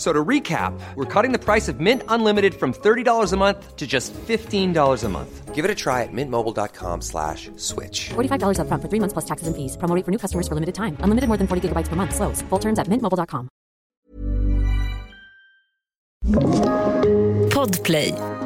So to recap, we're cutting the price of Mint Unlimited from $30 a month to just $15 a month. Give it a try at mintmobile.com slash switch. $45 up front for three months plus taxes and fees. Promo rate for new customers for limited time. Unlimited more than 40 gigabytes per month. Slows. Full terms at mintmobile.com. Podplay.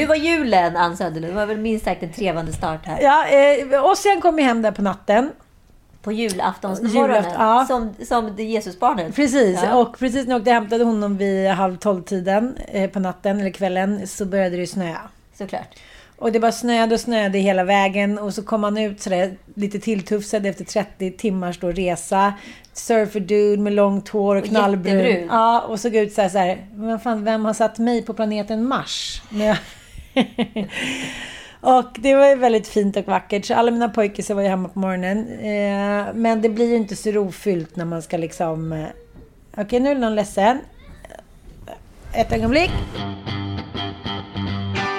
Hur var julen, Ann Söderlund? Det var väl minst sagt en trevande start här. Ja, eh, Ossian kom ju hem där på natten. På julaftonsmorgonen. Julaft- ja. Som, som Jesusbarnet. Precis, Ja. och precis när jag åkte och hämtade honom vid halv tolv-tiden eh, på natten, eller kvällen, så började det ju snöa. Såklart. Och det bara snöade och snöade hela vägen och så kom han ut sådär lite tilltufsad efter 30 timmars då resa. Surfer dude med långt hår och Och knallbrun. jättebrun. Ja, och såg ut såhär, såhär men fan, vem har satt mig på planeten Mars? Och det var ju väldigt fint och vackert. Så alla mina pojkar var ju hemma på morgonen. Eh, men det blir ju inte så rofyllt när man ska liksom... Eh, Okej, nu är någon ledsen. Ett ögonblick.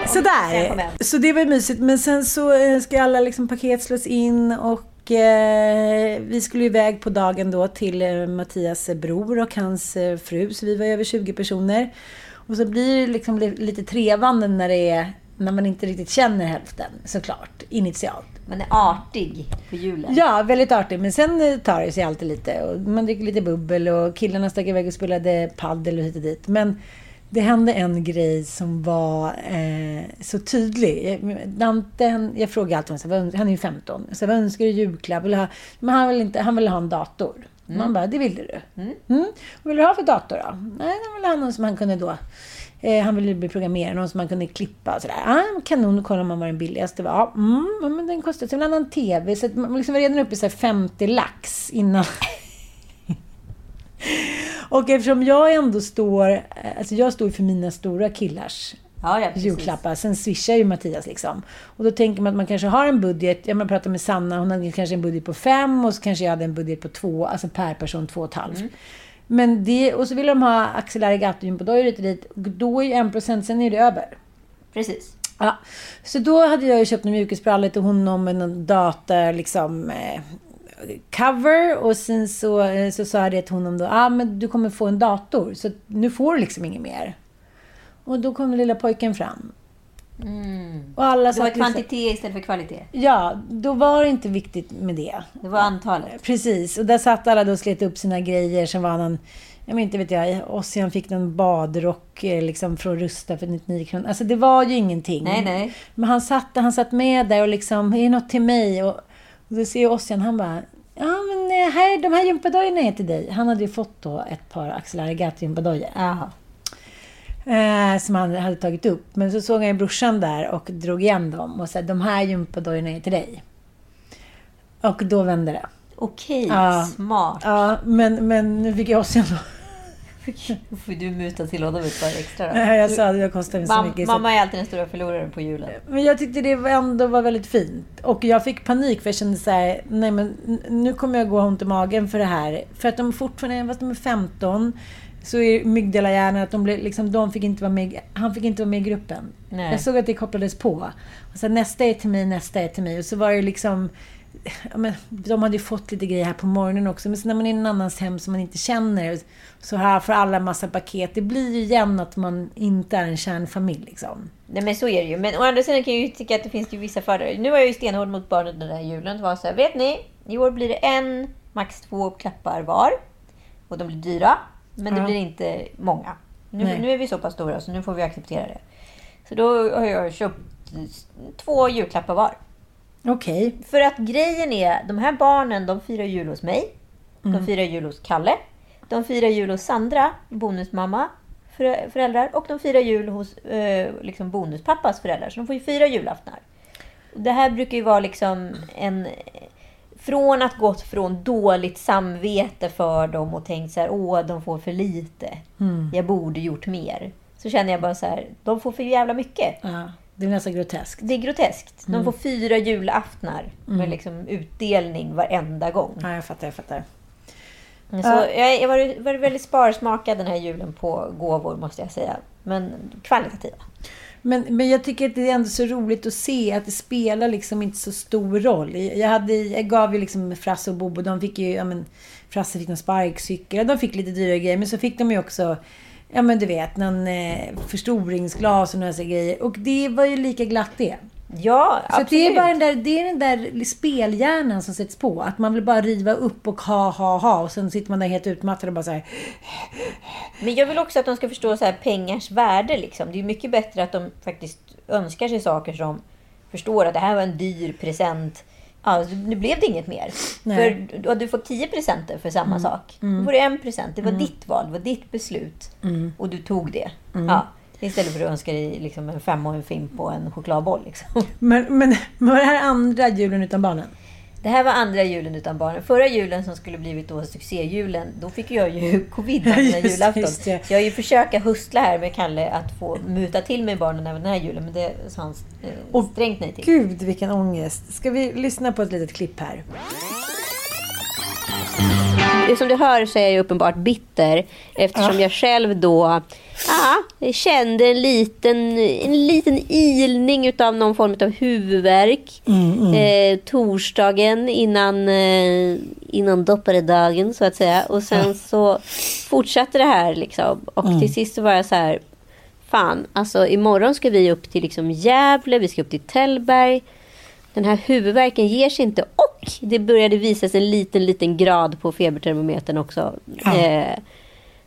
Sådär. Så det var ju mysigt. Men sen så eh, ska alla liksom paket slås in och eh, vi skulle ju iväg på dagen då till Mattias bror och hans fru. Så vi var över 20 personer. Och så blir det liksom li- lite trevande när det är när man inte riktigt känner hälften såklart, initialt. Man är artig på julen. Ja, väldigt artigt. Men sen eh, tar det sig alltid lite. Och man dricker lite bubbel och killarna stack iväg och spelade paddel och hit och dit. Men det hände en grej som var eh, så tydlig. Dante, jag frågade alltid honom, han är ju 15. Så vad önskar du i julklapp? Vill du ha, men han vill, inte, han vill ha en dator. Mm. Man bara, det ville du. Mm. mm. Vad vill du ha för dator då? Nej, han ville ha någon som han kunde då Eh, han ville bli programmerare, någon som han kunde klippa och sådär. Ah, kanon, då kollar man vad den billigaste var. Ja, mm, men den kostade. Så ville han ha en TV. Så att man liksom var redan uppe i så 50 lax innan. och eftersom jag ändå står, eh, alltså jag står för mina stora killars Ja, ja, julklappar. Sen swishar ju Mattias liksom. Och då tänker man att man kanske har en budget. Jag pratade med Sanna, hon hade kanske en budget på fem och så kanske jag hade en budget på två, alltså per person två och ett halvt. Mm. Men det, och så vill de ha Axel Arigato gympodojor hit och dit. Och Då är ju en procent, sen är det över. Precis. Ja, så då hade jag ju köpt en mjukisbralla till honom med någon data, liksom, eh, cover. Och sen så, eh, så sa jag det till honom då, ah, men du kommer få en dator. Så nu får du liksom inget mer. Och då kom lilla pojken fram. Och alla Det var satt liksom- kvantitet istället för kvalitet. Ja, då var det inte viktigt med det. Det var antalet. Precis, och där satt alla då och slet upp sina grejer. Sen var någon, jag vet inte vet jag, Ossian fick någon badrock eh, liksom från Rusta för 99 kronor. Alltså det var ju ingenting. Nej, nej. Men han satt, han satt med där och liksom, är det något till mig? Och, och då ser jag Ossian, han bara, ja men eh, här, de här gympadojorna är till dig. Han hade ju fått då ett par Axel Arigato gympadojor. Jaha. Eh, som han hade tagit upp. Men så såg han brorsan där och drog igen dem och sa de här gympadojorna är till dig. Och då vände det. Okej, Ja. smart. Ja, men, men nu fick jag också ändå... Då får du muta till honom ett par extra då. Nej, jag sa att det kostade mig så mycket. så- mamma är alltid den stora förloraren på julen. Men jag tyckte det ändå var väldigt fint. Och jag fick panik för jag kände så här, nej men nu kommer jag gå ont i magen för det här. För att de fortfarande, fast de är 15, så är mygdalahjärnan att de blev, liksom, de fick inte vara med, han fick inte vara med i gruppen. Nej. Jag såg att det kopplades på. Och så här, nästa är till mig, nästa är till mig. Och så var det liksom, ja, men, de hade ju fått lite grejer här på morgonen också. Men så när man är i någon annans hem som man inte känner, så här får alla massa paket. Det blir ju igen att man inte är en kärnfamilj liksom. Nej men så är det ju. Men å andra sidan kan jag ju tycka att det finns ju vissa fördelar. Nu var jag ju stenhård mot barnen den här julen. Det var så här, vet ni? I år blir det en, max två klappar var. Och de blir dyra. Men det blir inte många. Nu, nu är vi så pass stora så nu får vi acceptera det. Så då har jag köpt två julklappar var. Okej. För att grejen är, de här barnen de firar jul hos mig. De firar jul hos Kalle. De firar jul hos Sandra, bonusmamma, förä- föräldrar. Och de firar jul hos eh, liksom bonuspappas föräldrar. Så de får ju fyra julaftnar. Det här brukar ju vara liksom en... Från att gått från dåligt samvete för dem och tänkt så här, åh, de får för lite. Jag borde gjort mer. Så känner jag bara så här, de får för jävla mycket. Ja, det är nästan groteskt. Det är groteskt. De får fyra julaftnar med liksom utdelning varenda gång. Ja, jag fattar, jag fattar. Så jag jag var, var väldigt sparsmakad den här julen på gåvor, måste jag säga. Men kvalitativa. Men, men jag tycker att det är ändå så roligt att se att det spelar liksom inte så stor roll. Jag, hade, jag gav ju liksom Frasse och Bobo, de fick ju, ja men, Frasse fick en sparkcykel, de fick lite dyrare grejer, men så fick de ju också Ja men du vet, någon eh, förstoringsglas och några sådana grejer. Och det var ju lika glatt det. Ja, Så att det är absolut. bara den där, det är den där spelhjärnan som sätts på. Att man vill bara riva upp och ha, ha, ha. Och sen sitter man där helt utmattad och bara så här. Men jag vill också att de ska förstå så här pengars värde. Liksom. Det är mycket bättre att de faktiskt önskar sig saker som förstår att det här var en dyr present. Ja, nu blev det inget mer. Nej. Mm. För du fått 10 presenter för samma sak. Då får du en present. Det var ditt val, det var ditt beslut. Mm. Och du tog det. Ja, istället för att önska dig liksom en femma och en fimp och en chokladboll. Liksom. Men, men var det här andra julen utan barnen? Det här var andra julen utan barnen. Förra julen som skulle blivit då succéjulen, då fick jag ju covid den Just julafton. just. Så jag har ju försökt hustla här med Kalle att få muta till mig barnen även den här julen, men det sa han eh, strängt nej till. Gud vilken ångest. Ska vi lyssna på ett litet klipp här? Som du hör så är jag uppenbart bitter eftersom jag själv då ja, kände en liten, en liten ilning utav någon form av huvudvärk. Eh, torsdagen innan, eh, innan dopparedagen så att säga. Och sen så fortsatte det här liksom. Och till sist så var jag så här. Fan, alltså imorgon ska vi upp till liksom Gävle, vi ska upp till Tällberg. Den här huvudvärken ger sig inte och det började visas en liten, liten grad på febertermometern också. Eh,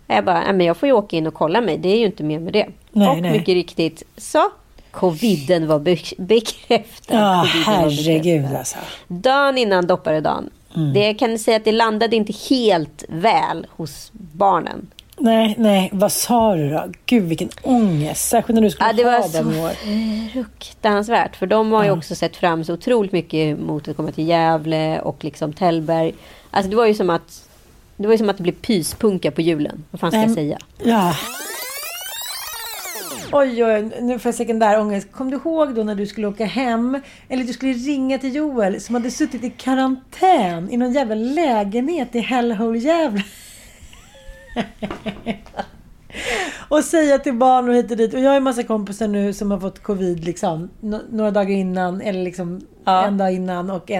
jag bara, "Nej, men jag får ju åka in och kolla mig. Det är ju inte mer med det. Nej, och nej. mycket riktigt så coviden var be- bekräftad. Ja, Coviden herregud bekräftad. alltså. Dagen innan dopparedagen. Mm. Det kan säga att det landade inte helt väl hos barnen. Nej, nej, vad sa du då? Gud vilken ångest. Särskilt när du skulle Ja, det ha var dem så år. fruktansvärt. För de har ju också sett fram så otroligt mycket mot att komma till Gävle och liksom Tällberg. Alltså det var ju som att det var ju som att det blev pyspunka på julen. Vad fan ska jag Nej, säga? Ja. Oj, oj, nu får jag sekundär ångest. Kom du ihåg då när du skulle åka hem? Eller du skulle ringa till Joel som hade suttit i karantän i någon jävla lägenhet i Hellhole Gävle. och säga till barn och hit och dit. Och jag har en massa kompisar nu som har fått covid liksom. nå- Några dagar innan eller liksom Ja. en dag innan. Och,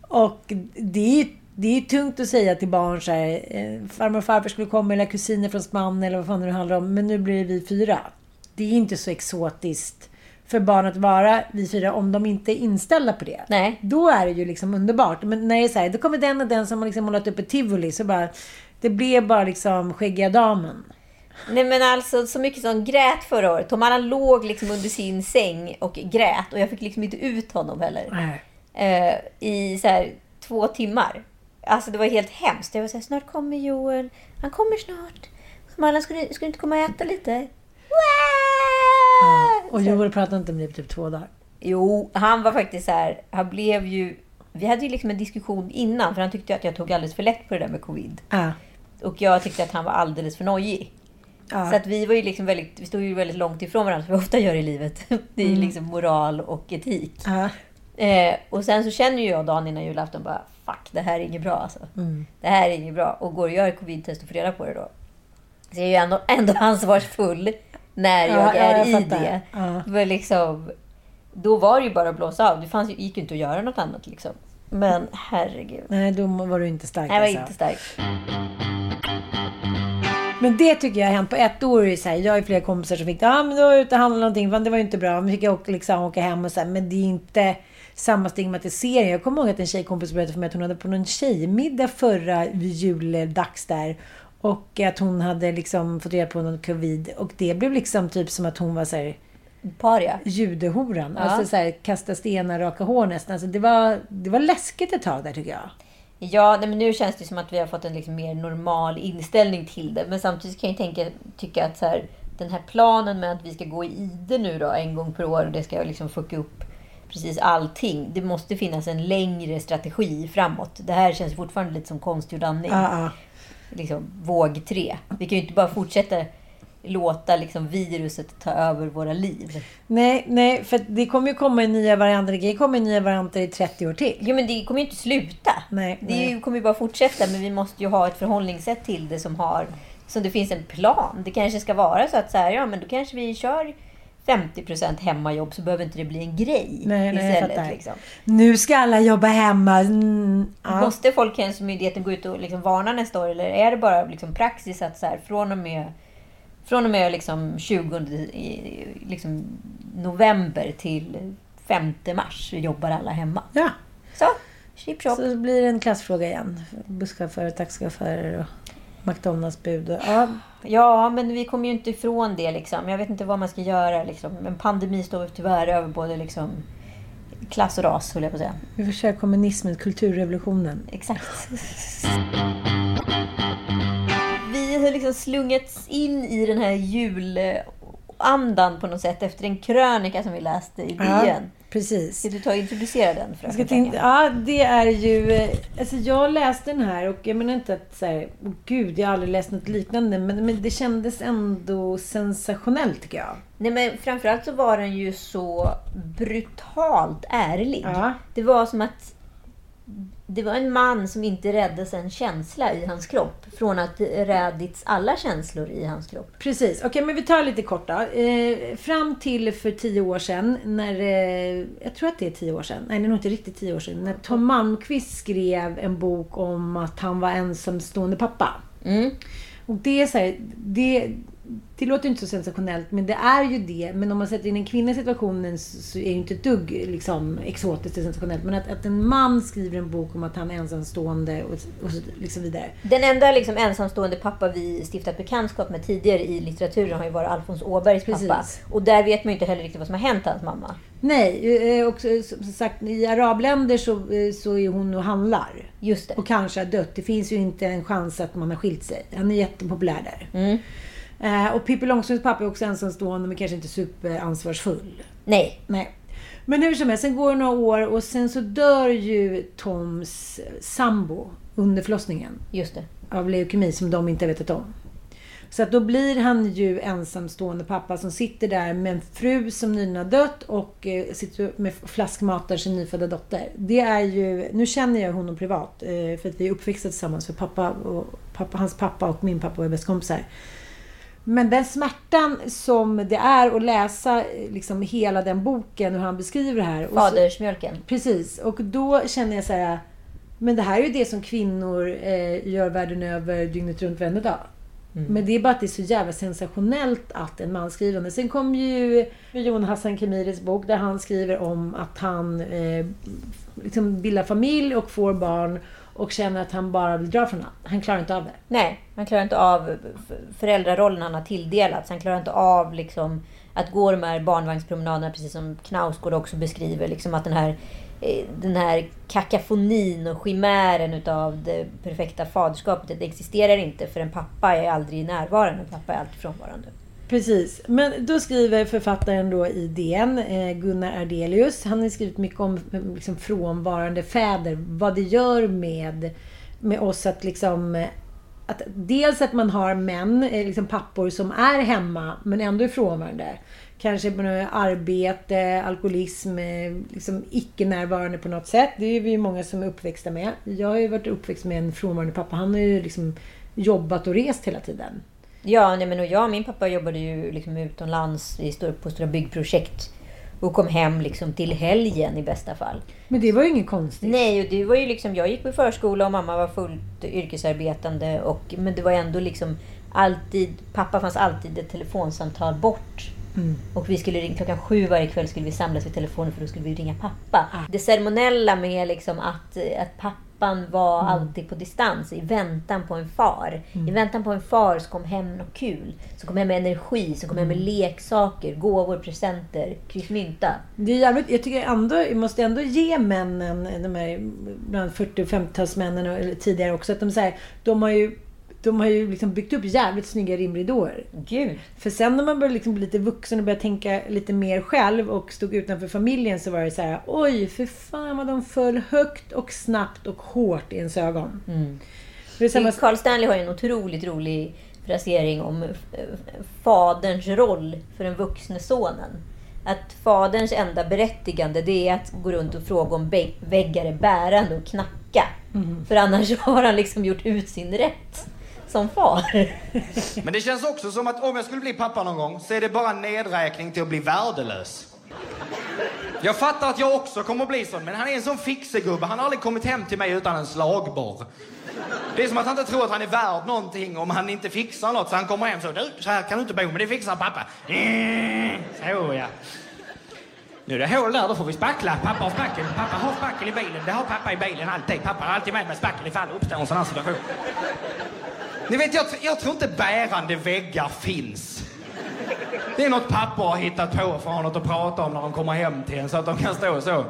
och det är det är tungt att säga till barn så här, eh, farmor och farfar skulle komma eller kusiner från Spanien eller vad fan det nu handlar om. Men nu blir vi fyra. Det är inte så exotiskt för barn att vara vi fyra om de inte är inställda på det. Nej. Då är det ju liksom underbart. Men när det är så här, då kommer den och den som har liksom målat upp ett tivoli så bara, det blev bara liksom skäggiga damen. Nej men alltså så mycket som grät förra året. Tom Allan låg liksom under sin säng och grät. Och jag fick liksom inte ut honom heller. Eh, I så här två timmar. Alltså det var helt hemskt. Jag var såhär, snart kommer Joel. Han kommer snart. Marlon, ska du, ska du inte komma och äta lite? Wow! Och Joel pratade inte med dig på typ två dagar. Jo, han var faktiskt så här. Han blev ju... Vi hade ju liksom en diskussion innan, för han tyckte att jag tog alldeles för lätt på det där med covid. Ja. Och jag tyckte att han var alldeles för nojig. Ja. Så att vi var ju liksom väldigt, vi stod ju väldigt långt ifrån varandra, som vi ofta gör i livet. Det är ju liksom moral och etik. Ja. Eh, och sen så känner ju jag dagen innan julafton bara, fuck, det här är inget bra alltså. Det här är inget bra. Och går och gör covid-test och får reda på det då. Så jag är ju ändå, ändå ansvarsfull när jag Ja, är jag i fattar. det. Men liksom, då var det ju bara att blåsa av. Det fanns ju, gick ju inte att göra något annat liksom. Men herregud. Nej, då var du inte stark. Jag var alltså. inte stark. Men det tycker jag har hänt på ett år. är Så här, jag har flera kompisar som fick ah, men då var jag ute och handlade någonting. Fan, det var ju inte bra. Men fick jag åka, liksom, åka hem och så här, Men det är inte samma stigmatisering. Jag kommer ihåg att en tjejkompis berättade för mig att hon hade på någon tjejmiddag förra juldags där. Och att hon hade liksom fått reda på någon covid. Och det blev liksom typ som att hon var så här Paria. judehoran. Ja. Alltså så här, kasta stenar, raka hår nästan. Alltså det, var, det var läskigt ett tag där tycker jag. Ja, nej, men nu känns det som att vi har fått en liksom mer normal inställning till det. Men samtidigt kan jag tänka, tycka att så här, den här planen med att vi ska gå i ide nu då en gång per år och det ska liksom fucka upp precis allting. Det måste finnas en längre strategi framåt. Det här känns fortfarande lite som konstgjord andning. Ja, ja. Liksom, våg tre. Vi kan ju inte bara fortsätta låta liksom, viruset ta över våra liv. Nej, nej, för det kommer ju komma i nya varianter. Det i nya varianter i 30 år till. Jo, men det kommer ju inte sluta. Nej, det nej. kommer ju bara fortsätta, men vi måste ju ha ett förhållningssätt till det som har... Så det finns en plan. Det kanske ska vara så att så här, ja men då kanske vi kör 50% hemmajobb så behöver inte det bli en grej Nej, nej, istället. fattar. liksom. Nu ska alla jobba hemma. Mm, ja. Måste Folkhälsomyndigheten gå ut och liksom varna nästa år eller är det bara liksom praxis att så här, från och med, från och med liksom 20 i- liksom november till 5 mars jobbar alla hemma? ja. Så, chip chop. Så blir det en klassfråga igen. Busschaufförer, taxichaufförer och McDonalds-bud. Ja, Ja, men vi kommer ju inte ifrån det. Liksom. Jag vet inte vad man ska göra. Liksom. En pandemi står tyvärr över både liksom, klass och ras, höll jag på att säga. vi får köra kommunismen, kulturrevolutionen. Exakt. Vi har liksom slungats in i den här julandan på något sätt efter en krönika som vi läste i Ja, DN. precis. Ska du ta och introducera den? Jag ska fröken tänka, ja, det är ju... Alltså jag läste den här och jag menar inte att så här, oh gud, jag har aldrig läst något liknande. Men, men det kändes ändå sensationellt tycker jag. Nej, men framförallt så var den ju så brutalt ärlig. Ja. Det var som att det var en man som inte räddades en känsla i hans kropp från att räddits alla känslor i hans kropp. Precis. Okej, men vi tar lite kort då. Eh, fram till för tio år sedan, när... Eh, jag tror att det är tio år sedan. Nej, det är nog inte riktigt tio år sedan. När Tom Malmqvist skrev en bok om att han var ensamstående pappa. Mm. Och det är så här, det, det låter inte så sensationellt, men det är ju det. Men om man sätter in en kvinna i situationen så, är det ju inte ett dugg liksom, exotiskt och sensationellt. Men att, att en man skriver en bok om att han är ensamstående och, och så liksom vidare. Den enda liksom ensamstående pappa vi stiftat bekantskap med tidigare i litteraturen har ju varit Alfons Åbergs Precis. pappa. Och där vet man ju inte heller riktigt vad som har hänt hans mamma. Nej, eh, och som sagt i arabländer så, eh, så är hon och handlar. Just det. Och kanske har dött. Det finns ju inte en chans att man har skilt sig. Han är jättepopulär där. Mm. Eh, och Pippi Långstrumps pappa är också ensamstående men kanske inte superansvarsfull. Nej. Nej. Men hur som helst, sen går det några år och sen så dör ju Toms sambo under förlossningen Just det. av leukemi som de inte vetat om. Så att då blir han ju ensamstående pappa som sitter där med en fru som nyligen har dött och eh, sitter med flaskmatar sin nyfödda dotter. Det är ju, nu känner jag honom privat eh, för att vi är uppväxta tillsammans för pappa och pappa, hans pappa och min pappa var bäst kompisar. Men den smärtan som det är att läsa liksom hela den boken, hur han beskriver det här. och så- Fadersmjölken. Precis, och då känner jag så här. Men det här är ju det som kvinnor eh, gör världen över dygnet runt varenda dag. Men det är bara att det är så jävla sensationellt att en man skriver om det. Sen kom ju Jon Hassan Khemiris bok där han skriver om att han eh, liksom bildar familj och får barn och känner att han bara vill dra från allt. Han klarar inte av det. Nej, han klarar inte av föräldrarollen han har tilldelats. Han klarar inte av liksom, att gå de här barnvagnspromenaderna, precis som Knausgård också beskriver. Liksom att den här, eh, den här kakafonin och chimären utav det perfekta faderskapet, det existerar inte. För en pappa är aldrig närvarande, en pappa är alltid frånvarande. Precis. Men då skriver författaren då i DN, eh, Gunnar Ardelius, han har skrivit mycket om liksom, frånvarande fäder. Vad det gör med, med oss att liksom... Eh, att dels att man har män, eh, liksom pappor som är hemma men ändå är frånvarande. Kanske på arbete, alkoholism, liksom icke-närvarande på något sätt. Det är vi ju många som är uppväxta med. Jag har ju varit uppväxt med en frånvarande pappa. Han har ju liksom jobbat och rest hela tiden. Ja, nej, men och jag och min pappa jobbade ju liksom utomlands i stor, på stora byggprojekt. Och kom hem liksom till helgen i bästa fall. Men det var ju inget konstigt. Nej, och det var ju liksom, jag gick på förskola och mamma var fullt yrkesarbetande. Och, men det var ändå liksom alltid, pappa fanns alltid ett telefonsamtal bort. Och vi skulle ringa, klockan sju varje kväll skulle vi samlas vid telefonen för då skulle vi ringa pappa. Det ceremoniella med liksom att, att pappan var alltid på distans i väntan på en far. I väntan på en far så kom hem något kul. Så kom hem med energi, så kom hem med leksaker, gåvor, presenter, kryssmynta. Det är jävligt, jag tycker ändå, jag måste ändå ge männen, de här bland 40 och 50-talsmännen och eller tidigare också, att de, så här, de har ju de har ju liksom byggt upp jävligt snygga rimridåer. Gud! För sen när man började liksom bli lite vuxen och började tänka lite mer själv och stod utanför familjen så var det så här: oj, för fan vad de föll högt och snabbt och hårt i ens ögon. Är samma, Carl Stanley har ju en otroligt rolig frasering om eh, faderns roll för den vuxne sonen. Att faderns enda berättigande det är att gå runt och fråga om väggar är bärande och knacka. För annars har han liksom gjort ut sin rätt som far. Men det känns också som att om jag skulle bli pappa någon gång så är det bara en nedräkning till att bli värdelös. Jag fattar att jag också kommer att bli sån, men han är en sån fixegubbe. Han har aldrig kommit hem till mig utan en slagborr. Det är som att han inte tror att han är värd någonting om han inte fixar något. Så han kommer hem så, du, så här kan du inte bo, men det fixar pappa. Mm, Så ja. Nu är det hål där, då får vi spackla. Pappa har spackel. Pappa har spackel i bilen. Det har pappa i bilen alltid. Pappa har alltid med mig spackel ifall det uppstår en sån här situation. Ni vet, jag, jag tror inte bärande väggar finns. Det är något pappa har hittat på för att ha något att prata om när de kommer hem till en så att de kan stå så.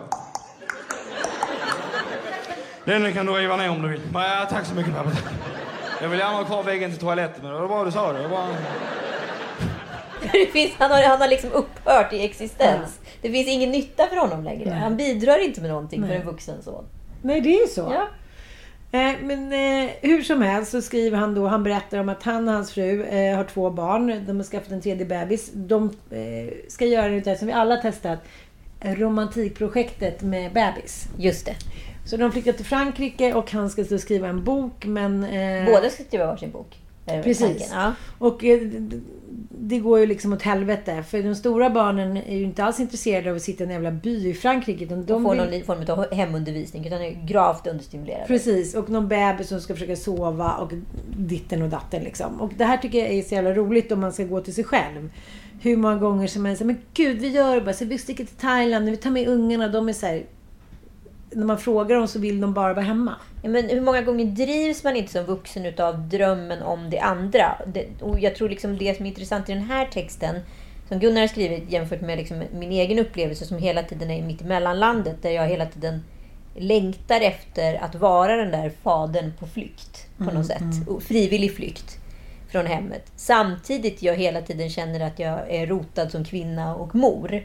Den kan du riva ner om du vill. Ja, tack så mycket pappa. Jag vill gärna ha kvar väggen till toaletten men det var bra du sa det. det var bara... Det finns, han, har, han har liksom upphört i existens. Det finns ingen nytta för honom längre. Han bidrar inte med någonting för en vuxen son. nej, det är ju så. Ja. Eh, Men eh, hur som helst så skriver han då, han berättar om att han och hans fru eh, har två barn. De har skaffat en tredje bebis. De eh, ska göra det som vi alla har testat. Romantikprojektet med bebis. Just det. Så de flyttar till Frankrike och han ska skriva en bok men... Eh, Båda ska skriva varsin bok. Väl Precis. Ja. Och eh, det går ju liksom åt helvete. För de stora barnen är ju inte alls intresserade av att sitta i en jävla by i Frankrike. Utan de De får vill... någon form av hemundervisning. Utan är gravt understimulerade. Precis, och någon bebis som ska försöka sova och ditten och datten liksom. Och det här tycker jag är så jävla roligt om man ska gå till sig själv. Hur många gånger som man säger men gud vi gör bara så vi sticker till Thailand, vi tar med ungarna, de är så här, När man frågar dem så vill de bara vara hemma. Men hur många gånger drivs man inte som vuxen utav drömmen om det andra? Det, och jag tror liksom det som är intressant i den här texten, som Gunnar har skrivit jämfört med liksom min egen upplevelse som hela tiden är mitt i mellanlandet, där jag hela tiden längtar efter att vara den där fadern på flykt på något sätt. Och frivillig flykt från hemmet. Samtidigt jag hela tiden känner att jag är rotad som kvinna och mor.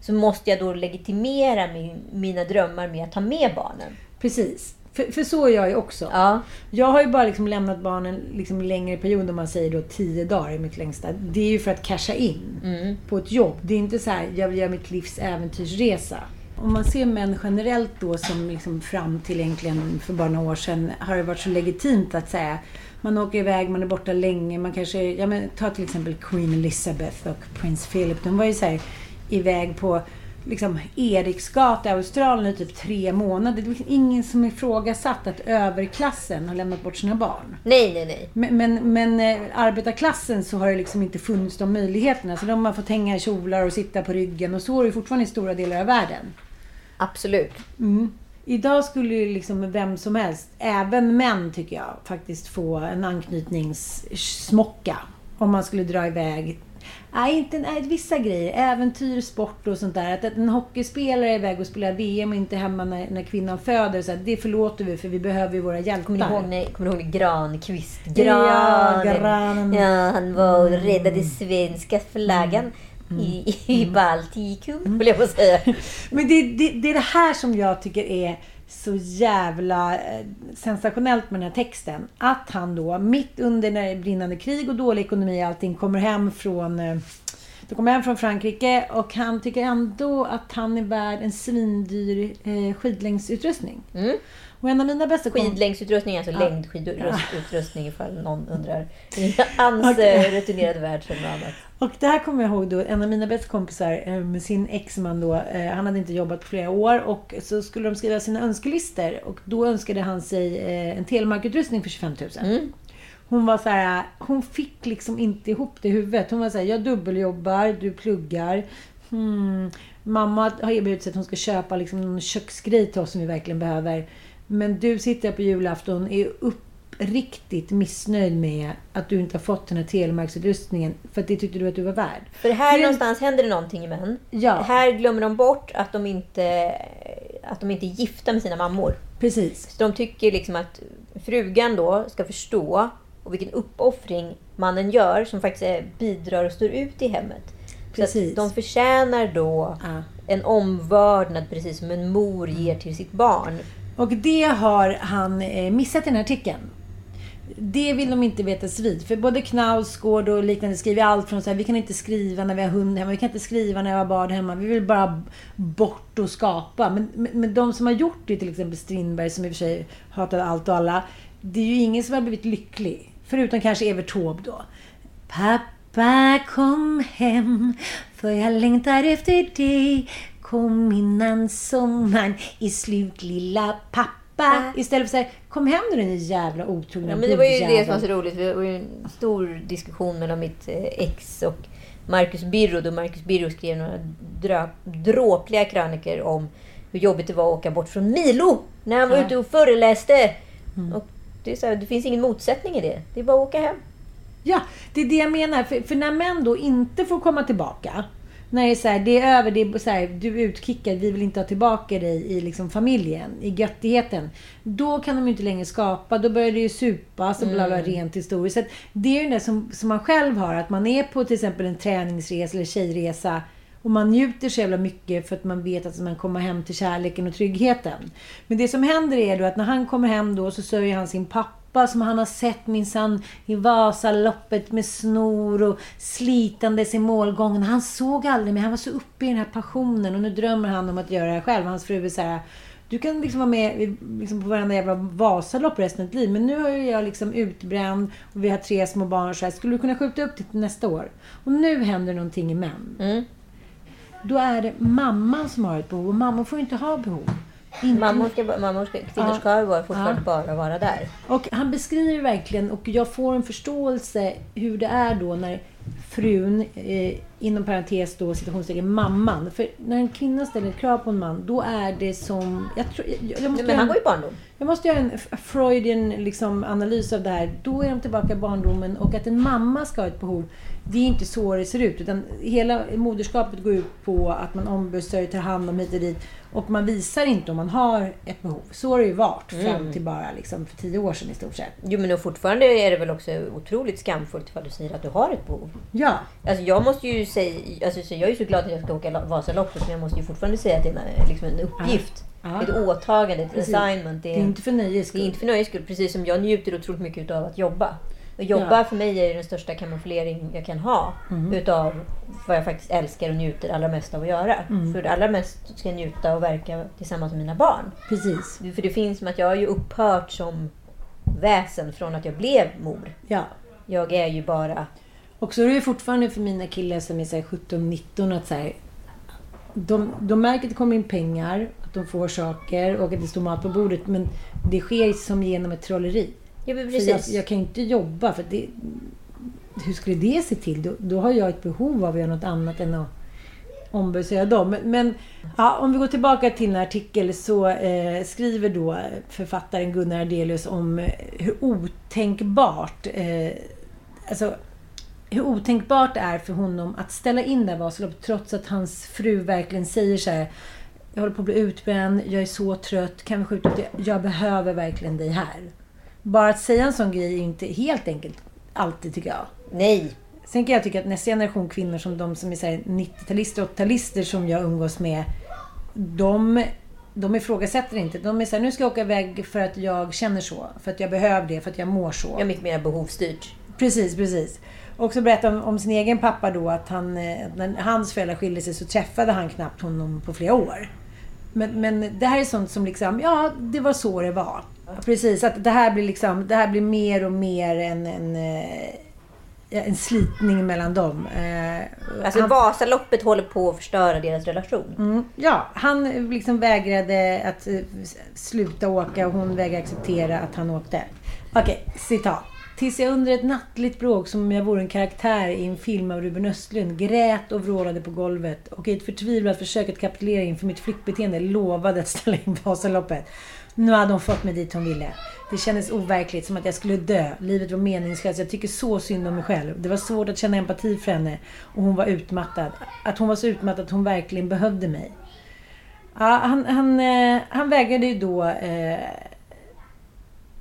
Så måste jag då legitimera min, mina drömmar med att ta med barnen. Precis. För, för så är jag ju också. Ja. Jag har ju bara liksom lämnat barnen liksom längre period, om man säger då tio dagar är mitt längsta. Det är ju för att casha in på ett jobb. Det är inte så här, jag vill göra mitt livs äventyrsresa. Om man ser män generellt då som liksom fram till egentligen för bara några år sedan har det varit så legitimt att säga man åker iväg, man är borta länge, man kanske, ja men ta till exempel Queen Elizabeth och Prins Philip. De var ju så här iväg på liksom Eriksgata i Australien i typ tre månader. Det var liksom ingen som ifrågasatt att överklassen har lämnat bort sina barn. Nej, nej, nej. Men, men, men eh, arbetarklassen så har det liksom inte funnits de möjligheterna. Så de har fått hänga i kjolar och sitta på ryggen och så är det fortfarande i stora delar av världen. Absolut. Idag skulle ju liksom vem som helst, även män tycker jag, faktiskt få en anknytningssmocka. Om man skulle dra iväg. Nej, inte nej, vissa grejer. Äventyr, sport och sånt där. Att en hockeyspelare är iväg och spelar VM och inte hemma när, när kvinnan föder. Så det förlåter vi för vi behöver ju våra hjältar. Kommer ni ihåg, när, kommer ni ihåg Granqvist? Ja, Granen. granen. Ja, han var och räddade svenska flaggan i, i Baltikum, vill jag på säga. Men det, det, det är det här som jag tycker är så jävla eh, sensationellt med den här texten. Att han då, mitt under när det brinnande krig och dålig ekonomi och allting, kommer hem från eh, då kommer hem från Frankrike och han tycker ändå att han är värd en svindyr eh, skidlängdsutrustning. Mm. Och en av mina bästa. Skidlängdsutrustning, alltså längdskidutrustning ifall någon undrar. I hans eh, rutinerade värld annat. Och det här kommer jag ihåg då, en av mina bästa kompisar eh, med sin exman då, eh, han hade inte jobbat på flera år och så skulle de skriva sina önskelistor och då önskade han sig en telemarkutrustning för 25 000. Mm. Hon var så här, hon fick liksom inte ihop det i huvudet. Hon var så här, jag dubbeljobbar, du pluggar. Hmm. Mamma har erbjudit sig att hon ska köpa liksom någon köksgrej till oss som vi verkligen behöver. Men du sitter på julafton är uppriktigt missnöjd med att du inte har fått den här telemarksutrustningen. För att det tyckte du att du var värd. För här är- någonstans händer det någonting i män. Ja. Här glömmer de bort att de inte, att de inte är gifta med sina mammor. Precis. Så de tycker liksom att frugan då ska förstå och vilken uppoffring mannen gör som faktiskt är, bidrar och står ut i hemmet. Så Precis. att de förtjänar då Ja. en omvördnad precis som en mor ger till sitt barn. Och det har han eh, missat i den här artikeln. Det vill de inte veta vid. För både Knausgård och liknande skriver allt från så här, vi kan inte skriva när vi har hund hemma, vi kan inte skriva när vi har barn hemma, vi vill bara bort och skapa. Men, men, men de som har gjort det, till exempel Strindberg som i och för sig hatade allt och alla, det är ju ingen som har blivit lycklig. Förutom kanske Evert Taube då. Pappa kom hem, för jag längtar efter dig. Kom innan sommaren i slut lilla pappa. Istället för så här, kom hem nu din jävla otrogna Ja, men det var ju det som var så roligt. Det var ju en stor diskussion mellan mitt eh, ex och Marcus Birro. Då Marcus Birro skrev några drö- dråpliga krönikor om hur jobbigt det var att åka bort från Milo när han var ute och föreläste. Mm. Och det, är så här, det finns ingen motsättning i det. Det är bara att åka hem. Ja, det är det jag menar. För, för när män då inte får komma tillbaka. När det är så här, det är över, det är så här, du är utkickad, vi vill inte ha tillbaka dig i liksom familjen, i göttigheten. Då kan de ju inte längre skapa, då börjar det ju supas och bla bla rent historiskt. Så det är ju det som, som man själv har, att man är på till exempel en träningsresa eller tjejresa och man njuter så jävla mycket för att man vet att man kommer hem till kärleken och tryggheten. Men det som händer är då att när han kommer hem då så sörjer han sin pappa som han har sett minsann i Vasaloppet med snor och slitandes i målgången. Han såg aldrig men han var så uppe i den här passionen och nu drömmer han om att göra det här själv. Hans fru är så här, du kan liksom vara med liksom på varenda jävla Vasalopp resten av ditt liv. Men nu är jag liksom utbränd och vi har tre små barn. Så här, skulle du kunna skjuta upp det till nästa år? Och nu händer någonting i män. Mm. Då är det mamman som har ett behov och mammor får inte ha behov. Mammor ska, mammor ska, kvinnor Ja. ska ju fortfarande bara vara där. Och han beskriver verkligen, och jag får en förståelse hur det är då när frun, eh, inom parentes då citationstecken, mamman. För när en kvinna ställer ett krav på en man, då är det som... Jag, tror, jag, jag, måste Men göra han går i barndom. jag måste göra en Freudian liksom, analys av det här. Då är de tillbaka i barndomen och att en mamma ska ha ett behov. Det är inte så det ser ut. Utan hela moderskapet går ut på att man ombesörjer, tar hand om hit och dit. Och man visar inte om man har ett behov. Så har det ju varit fram till bara liksom, för tio år sedan i stort sett. Jo men och fortfarande är det väl också otroligt skamfullt ifall du säger att du har ett behov. Ja, Alltså jag måste ju säga, alltså så jag är ju så glad att jag ska åka Vasaloppet men jag måste ju fortfarande säga att det är en, liksom en uppgift. Ja. Ett åtagande, ett Precis. assignment. Det det är inte för nöjes det är skull. inte för nöjes skull. Precis som jag njuter otroligt mycket av att jobba. Och jobba Ja. för mig är den största kamouflering jag kan ha. Mhm. Utav vad jag faktiskt älskar och njuter allra mest av att göra. Mm. För allra mest ska jag njuta och verka tillsammans med mina barn. Precis. För det finns som att jag har ju upphört som väsen från att jag blev mor. Ja. Jag är ju bara... Och så är det fortfarande för mina killar som är så här 17-19 att så här, de, de märker att det kommer in pengar, att de får saker och att det står mat på bordet. Men det sker som genom ett trolleri. Ja, För jag, precis. jag kan inte jobba för det... Hur skulle det se till? Då, då har jag ett behov av att göra något annat än att ombesörja dem. Men, men ja, om vi går tillbaka till en artikel så eh, skriver då författaren Gunnar Ardelius om eh, hur otänkbart eh, alltså, hur otänkbart det är för honom att ställa in det här Vasaloppet trots att hans fru verkligen säger så här Jag håller på att bli utbränd, jag är så trött, kan vi skjuta upp det? Jag behöver verkligen dig här. Bara att säga en sån grej är inte helt enkelt alltid tycker jag. Nej. Sen kan jag tycka att nästa generation kvinnor som de som är så här 90-talister och 80-talister som jag umgås med. De, de ifrågasätter inte. De är såhär, nu ska jag åka iväg för att jag känner så. För att jag behöver det, för att jag mår så. Jag är mycket mer behovsstyrt. Precis, precis. Och så berättade om, om sin egen pappa då att han, eh, när hans föräldrar skilde sig så träffade han knappt honom på flera år. Men, men det här är sånt som liksom, ja, det var så det var. Precis, att det här blir liksom, det här blir mer och mer en, en, eh, en slitning mellan dem. Eh, Alltså han- Vasaloppet håller på att förstöra deras relation. Mm, ja, han liksom vägrade att sluta åka och hon vägrade acceptera att han åkte. Okej, citat. Tills jag under ett nattligt bråk som om jag vore en karaktär i en film av Ruben Östlund grät och vrålade på golvet och i ett förtvivlat försök att kapitulera inför mitt flyktbeteende lovade att ställa in Vasaloppet. Nu hade hon fått mig dit hon ville. Det kändes overkligt, som att jag skulle dö. Livet var meningslöst. Jag tycker så synd om mig själv. Det var svårt att känna empati för henne. Och hon var utmattad. Att hon var så utmattad att hon verkligen behövde mig. Ja, han, han, eh, han vägrade ju då... Eh,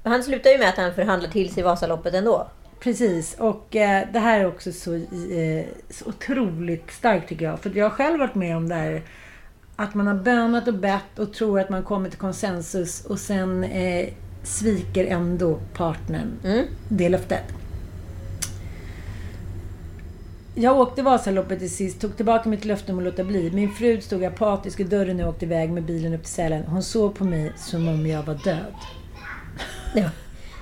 han slutar ju med att han förhandlar till sig Vasaloppet ändå. precis. Och eh, det här är också så, eh, så otroligt starkt tycker jag. För jag har själv varit med om det här. Att man har bönat och bett och tror att man kommer till konsensus och sen eh, sviker ändå partnern det löftet. Jag åkte Vasaloppet till sist, tog tillbaka mitt löfte om att låta bli. Min fru stod apatisk i dörren jag åkte iväg med bilen upp till Sälen. Hon såg på mig som om jag var död. Ja.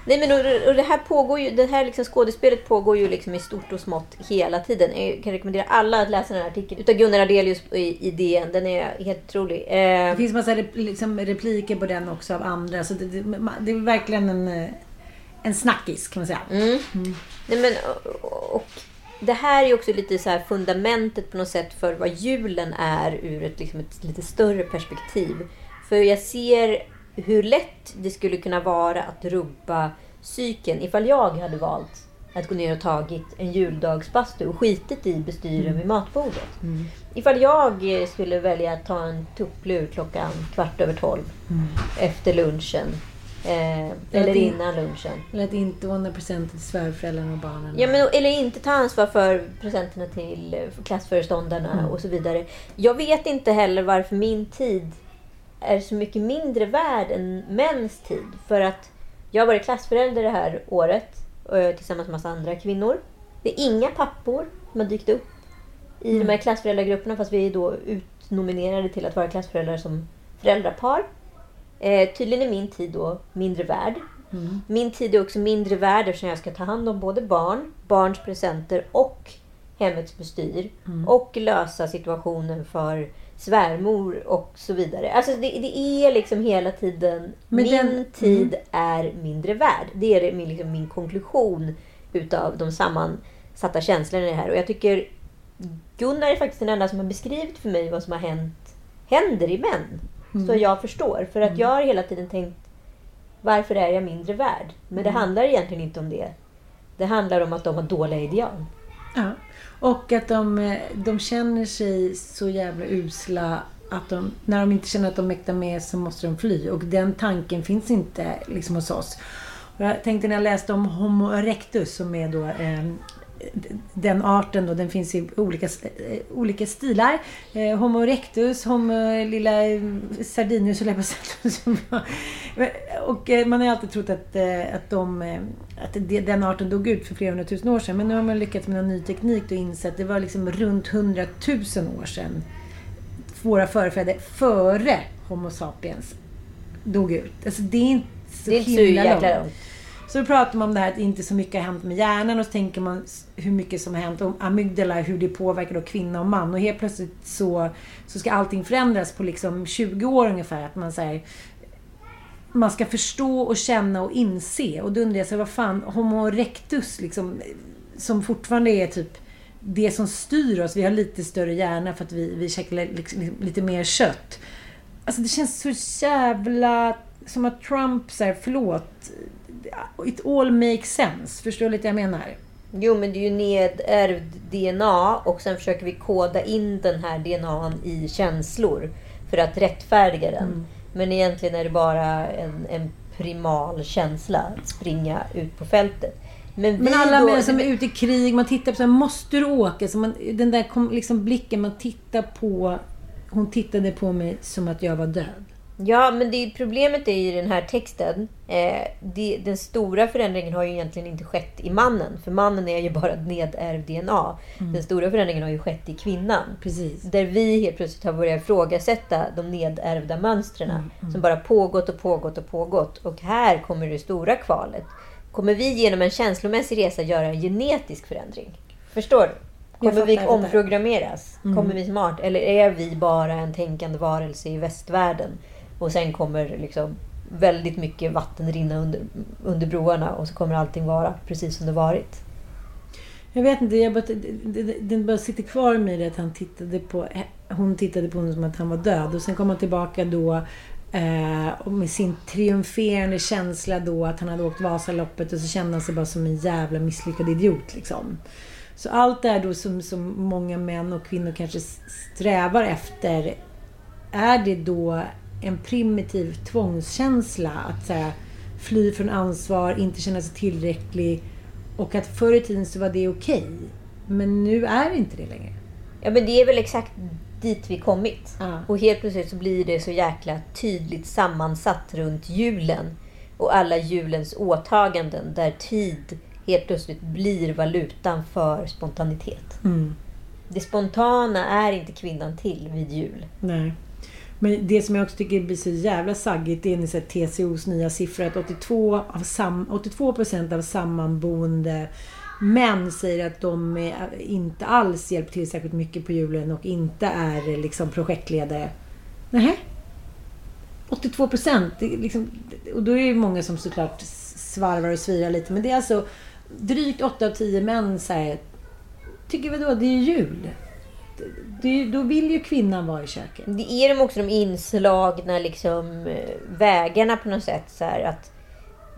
Nej men och, och det här pågår ju, det här liksom skådespelet pågår ju liksom i stort och smått hela tiden. Jag kan rekommendera alla att läsa den här artikeln utav Gunnar Adelius i, i DN. Den är helt otrolig. Eh, Det finns massa rep- liksom repliker på den också av andra. Så det, det, det är verkligen en, eh, en snackis kan man säga. Nej, men, och, och det här är ju också lite så fundamentet på något sätt för vad julen är ur ett, liksom ett lite större perspektiv. För jag ser hur lätt det skulle kunna vara att rubba psyken ifall jag hade valt att gå ner och tagit en juldagsbastu och skitit i bestyren vid matbordet. Ifall jag eh, skulle välja att ta en tupplur klockan kvart över tolv efter lunchen. Eh, eller det- innan lunchen. Eller att inte ordna presenter till svärföräldrarna och barnen. Ja, men, eller inte ta ansvar för presenterna till klassföreståndarna Mm. och så vidare. Jag vet inte heller varför min tid är så mycket mindre värd än mäns tid. För att jag har varit klassförälder det här året tillsammans med massa andra kvinnor. Det är inga pappor som har dykt upp i Mm. de här klassföräldragrupperna fast vi är då utnominerade till att vara klassföräldrar som föräldrapar. Eh, tydligen är min tid då mindre värd. Min tid är också mindre värd eftersom jag ska ta hand om både barn, barns presenter och hemmets bestyr. Och lösa situationen för svärmor och så vidare. Alltså det, det är liksom hela tiden, Men min den- tid är mindre värd. Det är min, liksom, min konklusion utav de sammansatta känslorna i det här. Och jag tycker Gunnar är faktiskt den enda som har beskrivit för mig vad som har hänt, händer i män. Så jag förstår. För att jag har hela tiden tänkt varför är jag mindre värd? Men det handlar egentligen inte om det. Det handlar om att de har dåliga ideal. Ja. Och att de, eh, de känner sig så jävla usla att de, när de inte känner att de mäktar med så måste de fly. Och den tanken finns inte liksom hos oss. Och jag tänkte när jag läste om Homo erectus som är då eh, den arten då, den finns i olika, eh, olika stilar. Eh, Homo erectus, Homo eh, lilla eh, och höll jag på. Och eh, man har alltid trott att, eh, att, de, eh, att den arten dog ut för flera hundratusen år sedan. Men nu har man lyckats med en ny teknik och insett att det var liksom runt hundratusen år sedan våra förfäder före Homo sapiens dog ut. Alltså det är inte så Det är inte så himla långt. långt. Så då pratar man om det här att inte så mycket har hänt med hjärnan och så tänker man hur mycket som har hänt om amygdala, hur det påverkar då kvinna och man. Och helt plötsligt så, så ska allting förändras på liksom 20 år ungefär. Att man säger man ska förstå och känna och inse. Och då undrar jag, så vad fan, Homo erectus liksom, som fortfarande är typ det som styr oss, vi har lite större hjärna för att vi, vi käkar liksom, lite mer kött. Alltså det känns så jävla... Som att Trump säger, förlåt. It all makes sense. Förstår du lite jag menar? Jo, men det är ju nedärvd DNA och sen försöker vi koda in den här DNAn i känslor för att rättfärdiga den. Mm. Men egentligen är det bara en, en primal känsla att springa ut på fältet. Men, Men alla då, män som är ute i krig, man tittar på så här, måste du åka? Så man, den där kom, liksom blicken man tittar på. Hon tittade på mig som att jag var död. Ja, men det, problemet är ju i den här texten. Eh, det, den stora förändringen har ju egentligen inte skett i mannen. För mannen är ju bara nedärvd DNA. Den stora förändringen har ju skett i kvinnan. Precis. Där vi helt plötsligt har börjat ifrågasätta de nedärvda mönstren. Som bara pågått och pågått och pågått. Och här kommer det stora kvalet. Kommer vi genom en känslomässig resa göra en genetisk förändring? Förstår du? Kommer vi omprogrammeras? Kommer vi smart? Eller är vi bara en tänkande varelse i västvärlden? Och sen kommer liksom väldigt mycket vatten rinna under, under broarna och så kommer allting vara precis som det varit. Jag vet inte, jag bara, det, det, det bara sitter kvar i mig det att han tittade på, hon tittade på honom som att han var död. Och sen kom han tillbaka då eh, och med sin triumferande känsla då att han hade åkt Vasaloppet och så kände han sig bara som en jävla misslyckad idiot. Liksom. Så allt det här då som, som många män och kvinnor kanske strävar efter är det då en primitiv tvångskänsla att så här, fly från ansvar, inte känna sig tillräcklig och att förr i tiden så var det okej. Men nu är det inte det längre. Ja men det är väl exakt dit vi kommit. Ja. Och helt plötsligt så blir det så jäkla tydligt sammansatt runt julen. Och alla julens åtaganden där tid helt plötsligt blir valutan för spontanitet. Det spontana är inte kvinnan till vid jul. Nej. Men det som jag också tycker blir så jävla saggigt det är så TCOs nya siffror att 82, av sam, 82 procent av sammanboende män säger att de är, inte alls hjälper till särskilt mycket på julen och inte är liksom projektledare. Nähä? 82 procent. Liksom, och då är det många som såklart svarvar och svirar lite. Men det är alltså drygt 8 av 10 män säger tycker vadå, det är jul. Det, då vill ju kvinnan vara i köket. Det är de också de inslagna liksom, eh, vägarna på något sätt. Så här, att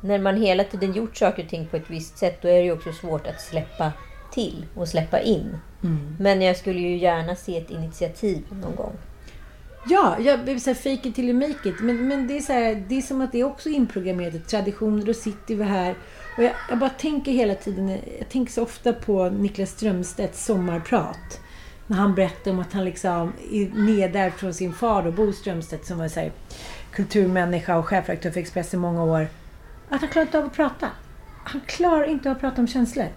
när man hela tiden gjort saker och ting på ett visst sätt då är det ju också svårt att släppa till och släppa in. Men jag skulle ju gärna se ett initiativ någon gång. Ja, jag vill säga fake it till you make it. Men, men det, är så här, det är som att det är också inprogrammerat. Traditioner, då sitter vi här. Och jag, jag bara tänker hela tiden, jag tänker så ofta på Niklas Strömstedts sommarprat. När han berättar om att han liksom är nedärvd från sin far då, Bo Strömstedt som var så här, kulturmänniska och chefredaktör för Expressen i många år. Att han klarar inte av att prata. Han klarar inte av att prata om känslor.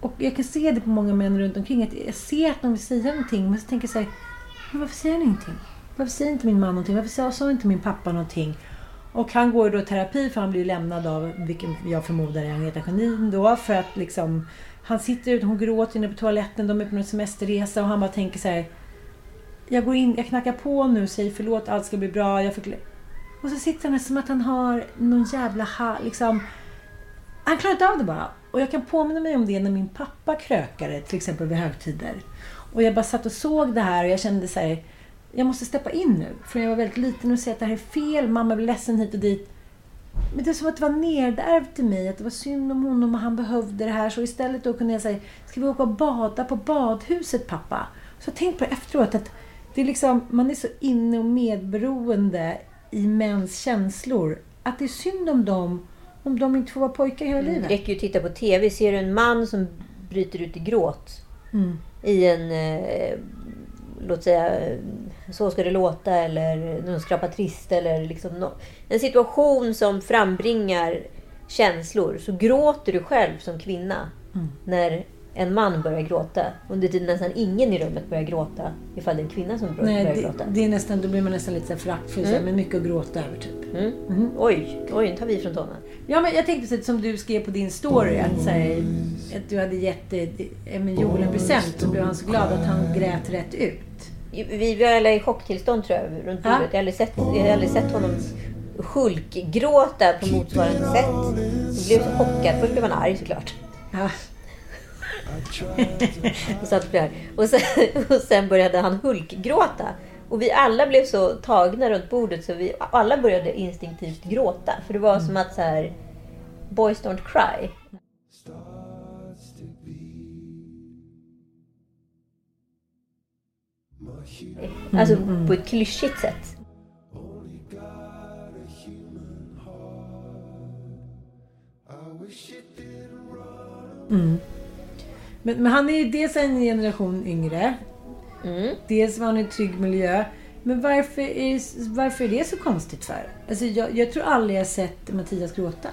Och jag kan se det på många män runt omkring. Att jag ser att de vill säga någonting men så tänker jag så här, men varför säger han ingenting? Varför säger inte min man någonting? Varför sa, inte min pappa någonting? Och han går då i terapi för han blir ju lämnad av, vilken jag förmodar är Agneta Sjödin då, för att liksom han sitter ute, hon gråter inne på toaletten, de är på någon semesterresa och han bara tänker så här. Jag går in, jag knackar på nu, säger förlåt, allt ska bli bra. Jag förkl- och så sitter han där som att han har någon jävla ha, liksom. Han klarar inte av det bara. Och jag kan påminna mig om det när min pappa krökade, till exempel vid högtider. Och jag bara satt och såg det här och jag kände så här. Jag måste steppa in nu. För jag var väldigt liten och säga att det här är fel. Mamma blir ledsen hit och dit. Men det är som att det var nedärvt i mig. Att det var synd om honom och han behövde det här. Så istället då kunde jag säga, ska vi åka och bada på badhuset pappa? Så tänkte på det efteråt att det är liksom, man är så inne och medberoende i mäns känslor. Att det är synd om dem om de inte får vara pojkar hela Det livet. räcker ju att titta på TV. Ser du en man som bryter ut i gråt Mm. i en, eh, låt säga, Så ska det låta eller någon skrapa trist eller liksom nå- en situation som frambringar känslor så gråter du själv som kvinna Mm. när en man börjar gråta. Under tiden nästan ingen i rummet börjar gråta ifall det är en kvinna som börjar, Nej, börjar det, gråta. det är nästan, då blir man nästan lite föraktfull, så här, men mycket att gråta över typ. Mm. Oj, oj, nu tar vi från tårna. Ja, men jag tänkte så att som du skrev på din story att, så här, att du hade gett eh, Emil Joel en present så blev han så glad att han grät rätt ut. Vi var alla i chocktillstånd tror jag runt Ja. bordet. Jag har aldrig sett, jag har aldrig sett honom hulkgråta på motsvarande sätt. Jag blev så chockad. Först blev han arg såklart. Ja. och, satt där. Och, sen, och sen började han hulkgråta. Och vi alla blev så tagna runt bordet så vi alla började instinktivt gråta. För det var som att så här, Boys don't cry. Alltså på ett klyschigt sätt. Men, men han är ju dels en generation yngre. Dels var han i en trygg miljö. Men varför är, varför är det så konstigt för? Alltså jag, jag tror aldrig jag sett Mattias gråta.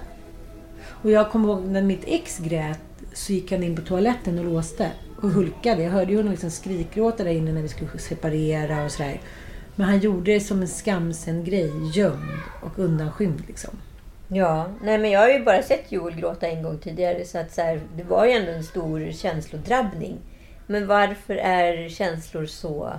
Och jag kommer ihåg när mitt ex grät så gick han in på toaletten och låste. Och hulkade. Jag hörde ju honom liksom skrikgråta där inne när vi skulle separera och sådär. Men han gjorde det som en skamsen grej. Gömd och undanskymd liksom. Ja, nej men jag har ju bara sett Joel gråta en gång tidigare så att så här, det var ju ändå en stor känslodrabbning. Men varför är känslor så...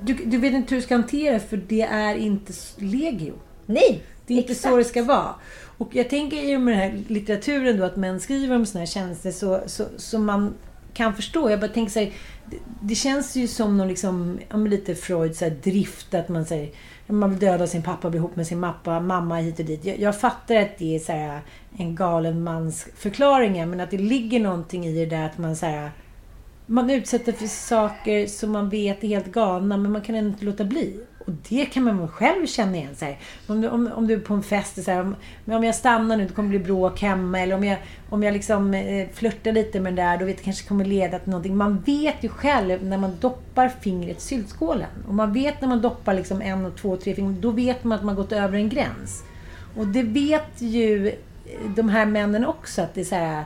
Du, du vet inte hur du ska hantera det, för det är inte legio. Nej! Det är inte exakt. så det ska vara. Och jag tänker ju med den här litteraturen då att män skriver om såna här känslor så, så, så man kan förstå. Jag bara tänker så här, det, det känns ju som någon liksom, lite Freud så här, drift att man säger man vill döda sin pappa, bli ihop med sin mappa, mamma hit och dit. Jag, jag fattar att det är så här, en galen mans förklaring, men att det ligger någonting i det där att man så här, man utsätter för saker som man vet är helt galna men man kan ändå inte låta bli. Och det kan man väl själv känna igen. Så här. Om, du, om, om du är på en fest och så här, om, om jag stannar nu, det kommer bli bråk hemma. Eller om jag, om jag liksom eh, flörtar lite med den där, då vet jag kanske kommer leda till någonting. Man vet ju själv när man doppar fingret i syltskålen. Och man vet när man doppar liksom en, och två, tre fingrar, då vet man att man gått över en gräns. Och det vet ju eh, de här männen också, att det är så här...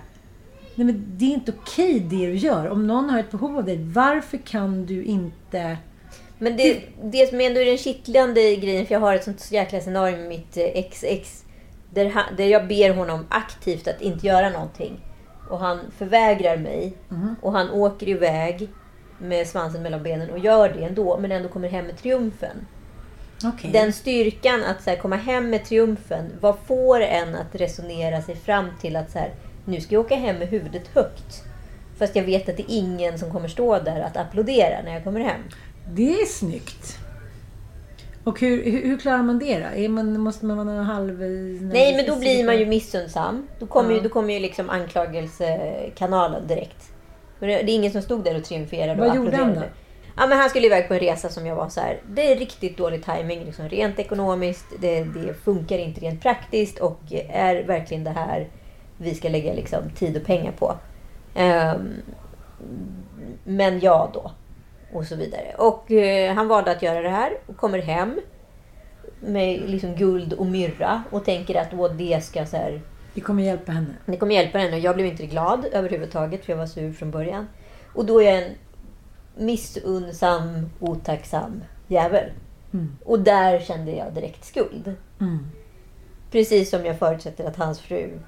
Nej, men det är inte okej det du gör. Om någon har ett behov av dig, varför kan du inte... Men det, det som ändå är den kittlande grejen, för jag har ett sånt jäkla scenario med mitt eh, ex-ex. Där, han, där jag ber honom aktivt att inte göra någonting. Och han förvägrar mig. Och han åker iväg med svansen mellan benen och gör det ändå. Men ändå kommer hem med triumfen. Okej. Den styrkan att så här, komma hem med triumfen. Vad får en att resonera sig fram till att så här, nu ska jag åka hem med huvudet högt. Fast jag vet att det är ingen som kommer stå där att applådera när jag kommer hem. Det är snyggt. Och hur, hur, hur klarar man det då? Är man, måste man vara halv... Nej, men då blir man ju missundsam. Då kommer, ju, då kommer ju liksom anklagelsekanalen direkt. Men det det är ingen som stod där och triumferade Vad och gjorde han applåderade. Ja, men han skulle iväg på en resa som jag var så här. Det är riktigt dålig timing, liksom, rent ekonomiskt. Det, det funkar inte rent praktiskt och är verkligen det här vi ska lägga liksom, tid och pengar på. Ehm, men ja då. Och så vidare. Och eh, han valde att göra det här och kommer hem med liksom guld och myrra och tänker att åh, det ska så här, Det kommer hjälpa henne. det kommer hjälpa henne. Jag blev inte glad överhuvudtaget för jag var sur från början. Och då är jag en missunnsam, otacksam jävel. Och där kände jag direkt skuld. Precis som jag förutsätter att hans fru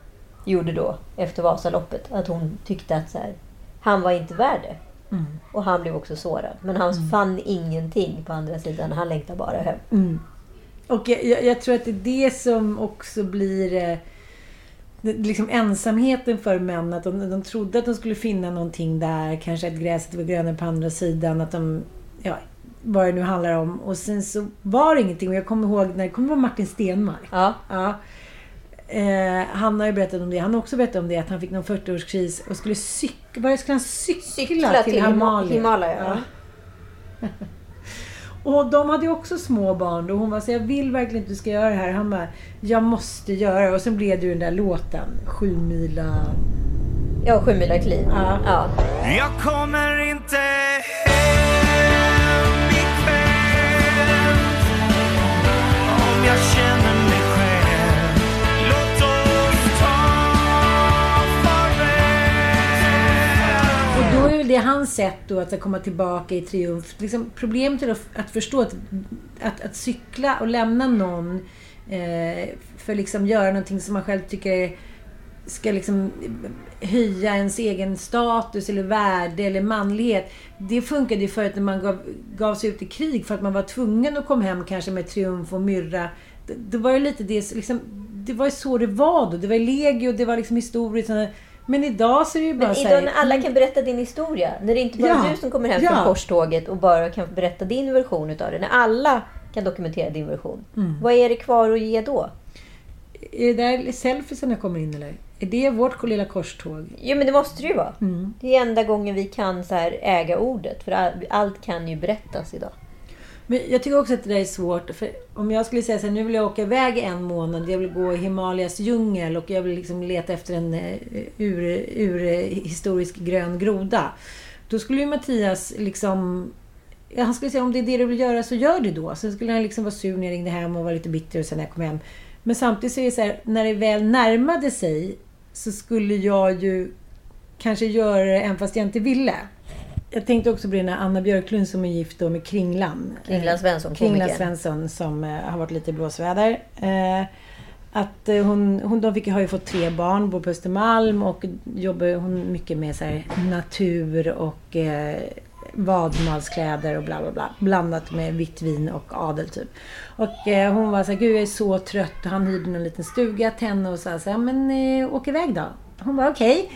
gjorde då efter Vasaloppet. Att hon tyckte att så här, han var inte värd det. Och han blev också sårad. Men han fann ingenting på andra sidan. Han längtade bara hem. Och jag, jag, jag tror att det är det som också blir eh, liksom ensamheten för män. Att de, de trodde att de skulle finna någonting där. Kanske att gräset var grönare på andra sidan. Att de, ja, vad det nu handlar om. Och sen så var det ingenting. Och jag kommer ihåg när det kommer vara Martin Stenmark. Ja. Ja. Eh, han har ju berättat om det. Han har också berättat om det. Att han fick någon 40-årskris och skulle cykla. Var skulle han cykla, Cykla till, Hima- Himalaya? Himalaya. Ja. Och de hade ju också små barn och hon var så jag vill verkligen inte du ska göra det här. Han bara, jag måste göra det. Och sen blev det ju den där låten, Sju mila... Ja, sju mila kliv. Ja. Ja. Jag kommer inte hem ikväll Om jag känner då är väl det hans sätt då att komma tillbaka i triumf. Liksom, problemet är att, att förstå att, att, att cykla och lämna någon eh, för liksom göra någonting som man själv tycker ska liksom höja ens egen status eller värde eller manlighet. Det funkade ju förut när man gav, gav sig ut i krig för att man var tvungen att komma hem kanske med triumf och myrra. Det, det var ju lite det, liksom, det var ju så det var då. Det var legio, det var liksom historiskt. Men idag så är det ju bara Men idag när alla kan berätta din historia. När det inte bara Ja, är du som kommer hem ja. från korståget och bara kan berätta din version utav det. När alla kan dokumentera din version. Mm. Vad är det kvar att ge då? Är det där selfiesarna kommer in eller? Är det vårt lilla korståg? Jo men det måste det ju vara. Mm. Det är enda gången vi kan så här äga ordet. För all- allt kan ju berättas idag. Men jag tycker också att det där är svårt. För om jag skulle säga så här, nu vill jag åka iväg en månad. Jag vill gå i Himalayas djungel och jag vill liksom leta efter en urhistorisk ur, eh, grön groda. Då skulle ju Mattias liksom... Han skulle säga om det är det du vill göra så gör det då. Sen skulle han liksom vara sur när jag ringde hem och vara lite bitter och sen när jag kom hem. Men samtidigt så är det så här, när det väl närmade sig så skulle jag ju kanske göra det även fast jag inte ville. Jag tänkte också på det när Anna Björklund som är gift då med Kringlan. Kringlan Svensson, Kringlan. Svensson som eh, har varit lite i blåsväder. Eh, att eh, hon, hon de fick, har ju fått tre barn, bor på Östermalm och jobbar hon mycket med så här, natur och eh, vadmalskläder och bla bla bla. Blandat med vitt vin och adel typ. Och eh, hon var så här, gud jag är så trött. Och han hyrde en liten stuga till henne och sa så här, men eh, åk iväg då. Hon var okej.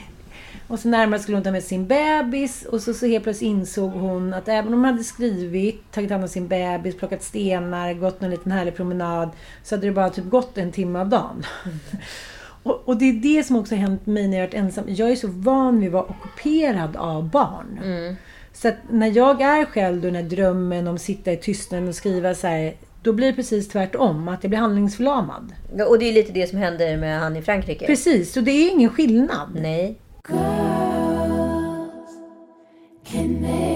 Och så närmare skulle hon ta med sin bebis och så, så helt plötsligt insåg hon att även om hon hade skrivit, tagit hand om sin bebis, plockat stenar, gått en liten härlig promenad så hade det bara typ gått en timme av dagen. och, och det är det som också har hänt mig när jag har varit ensam. Jag är så van vid att vara ockuperad av barn. Så att när jag är själv då, när drömmen om att sitta i tystnaden och skriva så här, då blir det precis tvärtom. Att jag blir handlingsförlamad. Ja, Och det är lite det som händer med han i Frankrike. Precis, så det är ingen skillnad. Nej. Girls can make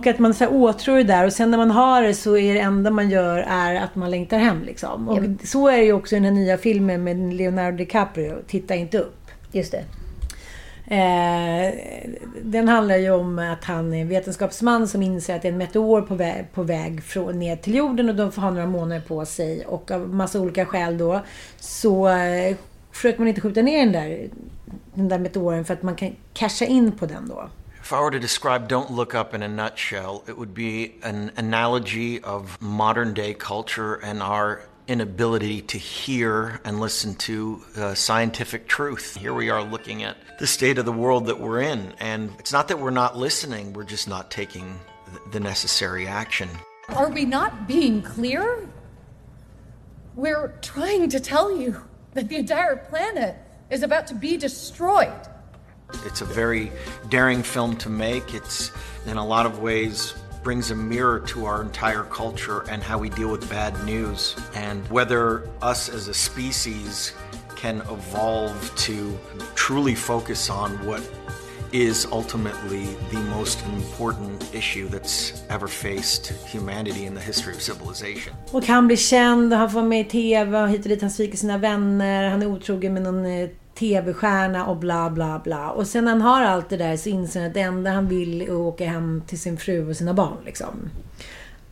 Och att man så här åtrår det där och sen när man har det så är det enda man gör är att man längtar hem. Liksom. Och så är det ju också i den här nya filmen med Leonardo DiCaprio, Titta inte upp. Just det. Eh, den handlar ju om att han är en vetenskapsman som inser att det är en meteor på väg, på väg från, ner till jorden och de får ha några månader på sig. Och av massa olika skäl då så eh, försöker man inte skjuta ner den där, den där meteoren för att man kan casha in på den då. If I were to describe Don't Look Up in a nutshell, it would be an analogy of modern day culture and our inability to hear and listen to uh, scientific truth. Here we are looking at the state of the world that we're in, and it's not that we're not listening, we're just not taking the necessary action. Are we not being clear? We're trying to tell you that the entire planet is about to be destroyed. It's a very daring film to make. It's, in a lot of ways, brings a mirror to our entire culture and how we deal with bad news, and whether us as a species can evolve to truly focus on what is ultimately the most important issue that's ever faced humanity in the history of civilization. Och han blir känd han får med i TV hit och dit. Han sviker sina vänner. Han är otrogen med någon eh, TV-stjärna och bla bla bla. Och sen när han har allt det där så inser han att det enda han vill är att åka hem till sin fru och sina barn. Liksom.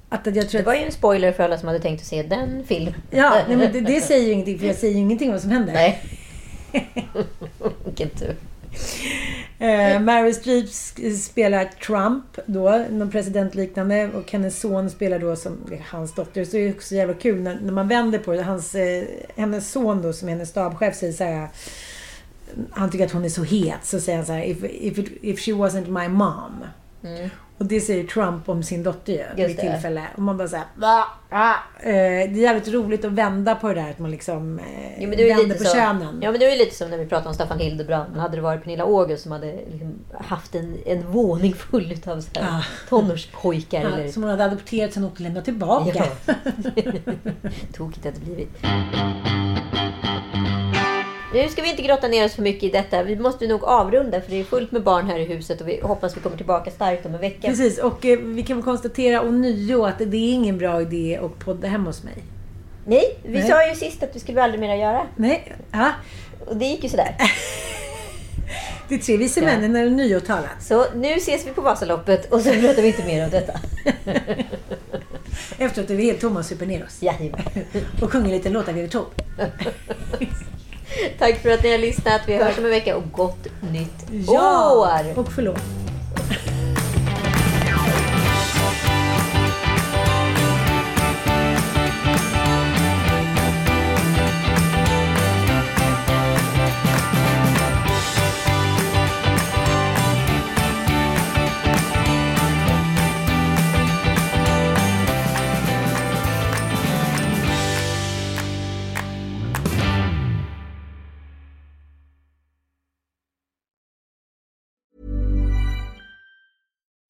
Att, att jag tror Det att, var ju en spoiler för alla som hade tänkt att se den filmen. ja, nej, men det, det säger ju ingenting för jag säger ju ingenting vad som händer. Nej. Vilken tur. Eh, Mary Streep spelar Trump då, någon presidentliknande och hennes son spelar då som hans dotter. Så det är också jävla kul när, när man vänder på det. Hans, eh, hennes son då som är hennes stabschef säger så här. Han tycker att hon är så het. Så säger han så här. If, if, it, if she wasn't my mom. Och det säger Trump om sin dotter ju. Vid tillfälle. Och man bara såhär. Va? Ah. Eh, det är jävligt roligt att vända på det där. Att man liksom eh, Jo, vänder lite på så, könen. Ja, men det är ju lite som när vi pratade om Staffan Hildebrand. Hade det varit Pernilla August som hade liksom haft en, en våning full av så här Ah. tonårspojkar. Ja, eller... som hon hade adopterat sen och lämnat tillbaka. Ja. Tokigt hade det blivit. Nu ska vi inte grotta ner oss för mycket i detta. Vi måste nog avrunda för det är fullt med barn här i huset och vi hoppas vi kommer tillbaka starkt om en vecka. Precis, och eh, vi kan konstatera ånyo att det är ingen bra idé att podda hemma hos mig. Nej, vi Nej. sa ju sist att vi skulle aldrig mer göra. Nej, ja. Och det gick ju sådär. Det är tre vise Ja. männen när det är nyårtalat. Så nu ses vi på Vasaloppet och så pratar vi inte mer om detta. Efteråt är vi helt tomma och super ner oss. Jajamän. och sjunger lite låtar vid topp. Tack för att ni har lyssnat. Vi hörs om en vecka och gott nytt Ja, år! och förlåt.